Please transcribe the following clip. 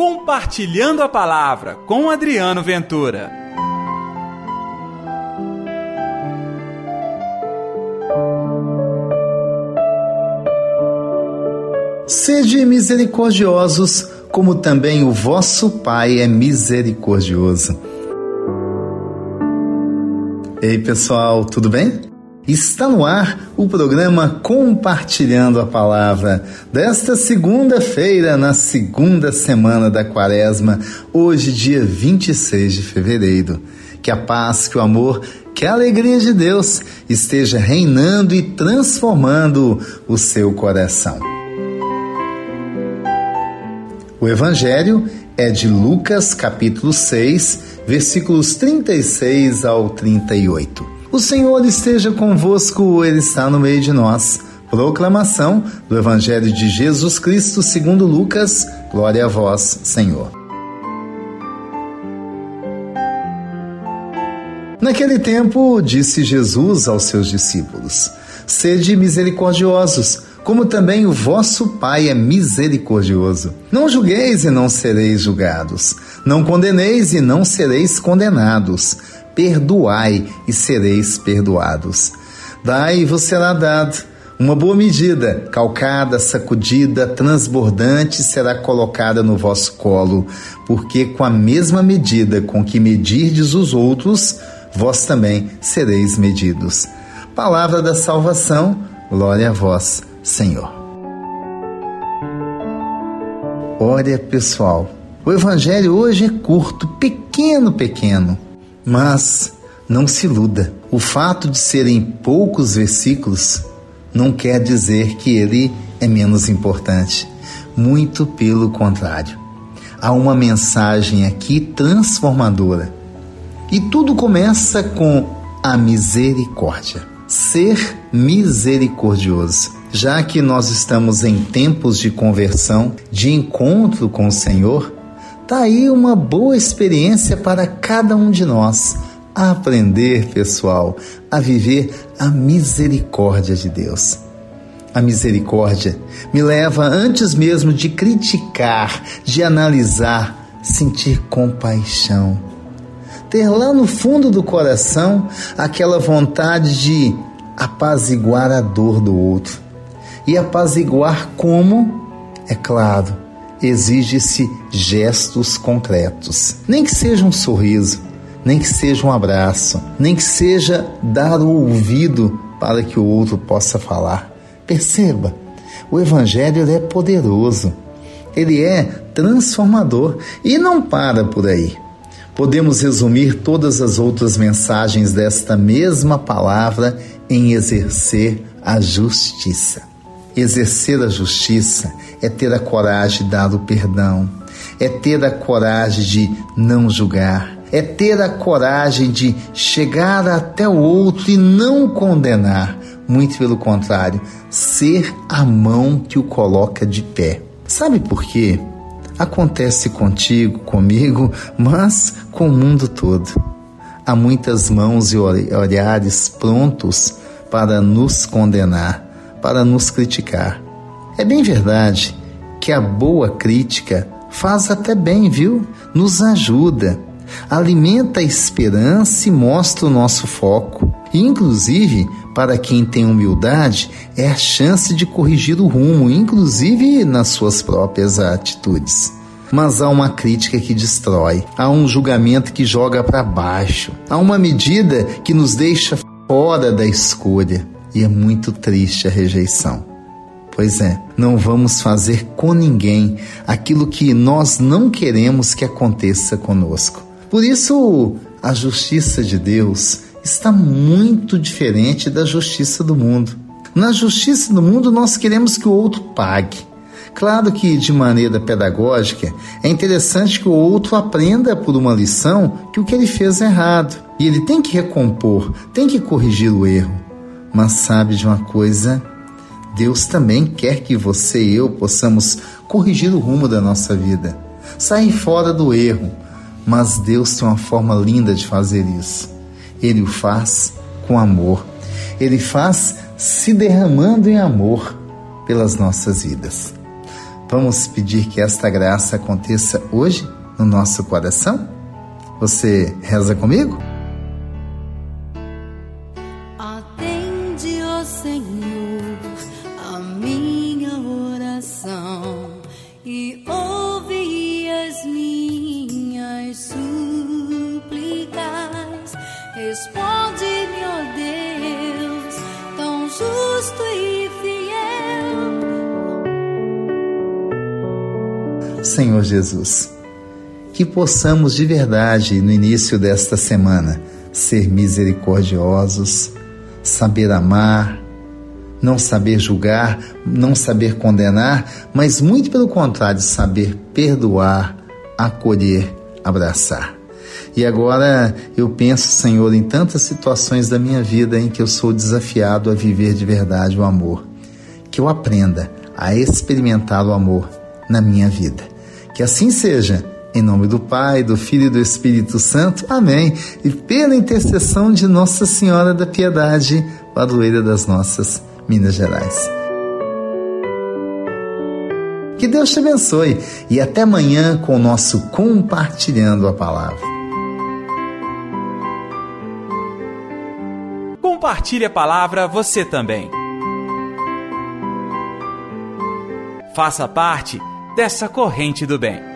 Compartilhando a Palavra com Adriano Ventura. Sede misericordiosos, como também o vosso Pai é misericordioso. Ei pessoal, tudo bem? Está no ar o programa Compartilhando a Palavra desta segunda-feira, na segunda semana da Quaresma, hoje, dia 26 de fevereiro. Que a paz, que o amor, que a alegria de Deus esteja reinando e transformando o seu coração. O Evangelho é de Lucas, capítulo 6, versículos 36 ao 38. O Senhor esteja convosco, Ele está no meio de nós. Proclamação do Evangelho de Jesus Cristo segundo Lucas. Glória a vós, Senhor. Naquele tempo, disse Jesus aos seus discípulos: Sede misericordiosos, como também o vosso Pai é misericordioso. Não julgueis e não sereis julgados. Não condeneis e não sereis condenados perdoai e sereis perdoados. Dai e vos será dado. Uma boa medida, calcada, sacudida, transbordante, será colocada no vosso colo, porque com a mesma medida com que medirdes os outros, vós também sereis medidos. Palavra da salvação, glória a vós, Senhor. Olha, pessoal, o evangelho hoje é curto, pequeno, pequeno mas não se iluda. O fato de serem poucos versículos não quer dizer que ele é menos importante. Muito pelo contrário. Há uma mensagem aqui transformadora. E tudo começa com a misericórdia. Ser misericordioso. Já que nós estamos em tempos de conversão, de encontro com o Senhor, Tá aí uma boa experiência para cada um de nós a aprender, pessoal, a viver a misericórdia de Deus. A misericórdia me leva antes mesmo de criticar, de analisar, sentir compaixão. Ter lá no fundo do coração aquela vontade de apaziguar a dor do outro. E apaziguar como? É claro, exige-se gestos concretos. Nem que seja um sorriso, nem que seja um abraço, nem que seja dar o ouvido para que o outro possa falar. Perceba, o Evangelho é poderoso, ele é transformador e não para por aí. Podemos resumir todas as outras mensagens desta mesma palavra em exercer a justiça. Exercer a justiça é ter a coragem de dar o perdão, é ter a coragem de não julgar, é ter a coragem de chegar até o outro e não condenar. Muito pelo contrário, ser a mão que o coloca de pé. Sabe por quê? Acontece contigo, comigo, mas com o mundo todo. Há muitas mãos e olhares prontos para nos condenar para nos criticar. É bem verdade que a boa crítica faz até bem, viu? Nos ajuda, alimenta a esperança e mostra o nosso foco. E, inclusive, para quem tem humildade, é a chance de corrigir o rumo, inclusive nas suas próprias atitudes. Mas há uma crítica que destrói, há um julgamento que joga para baixo, há uma medida que nos deixa fora da escolha e é muito triste a rejeição. Pois é, não vamos fazer com ninguém aquilo que nós não queremos que aconteça conosco. Por isso, a justiça de Deus está muito diferente da justiça do mundo. Na justiça do mundo, nós queremos que o outro pague. Claro que, de maneira pedagógica, é interessante que o outro aprenda por uma lição que o que ele fez é errado. E ele tem que recompor, tem que corrigir o erro. Mas sabe de uma coisa? Deus também quer que você e eu possamos corrigir o rumo da nossa vida, sair fora do erro. Mas Deus tem uma forma linda de fazer isso. Ele o faz com amor. Ele faz se derramando em amor pelas nossas vidas. Vamos pedir que esta graça aconteça hoje no nosso coração? Você reza comigo? Justo e fiel. Senhor Jesus, que possamos de verdade, no início desta semana, ser misericordiosos, saber amar, não saber julgar, não saber condenar, mas muito pelo contrário, saber perdoar, acolher, abraçar. E agora eu penso, Senhor, em tantas situações da minha vida em que eu sou desafiado a viver de verdade o amor. Que eu aprenda a experimentar o amor na minha vida. Que assim seja em nome do Pai, do Filho e do Espírito Santo. Amém. E pela intercessão de Nossa Senhora da Piedade, padroeira das nossas Minas Gerais. Que Deus te abençoe e até amanhã com o nosso Compartilhando a Palavra. Compartilhe a palavra você também. Faça parte dessa corrente do bem.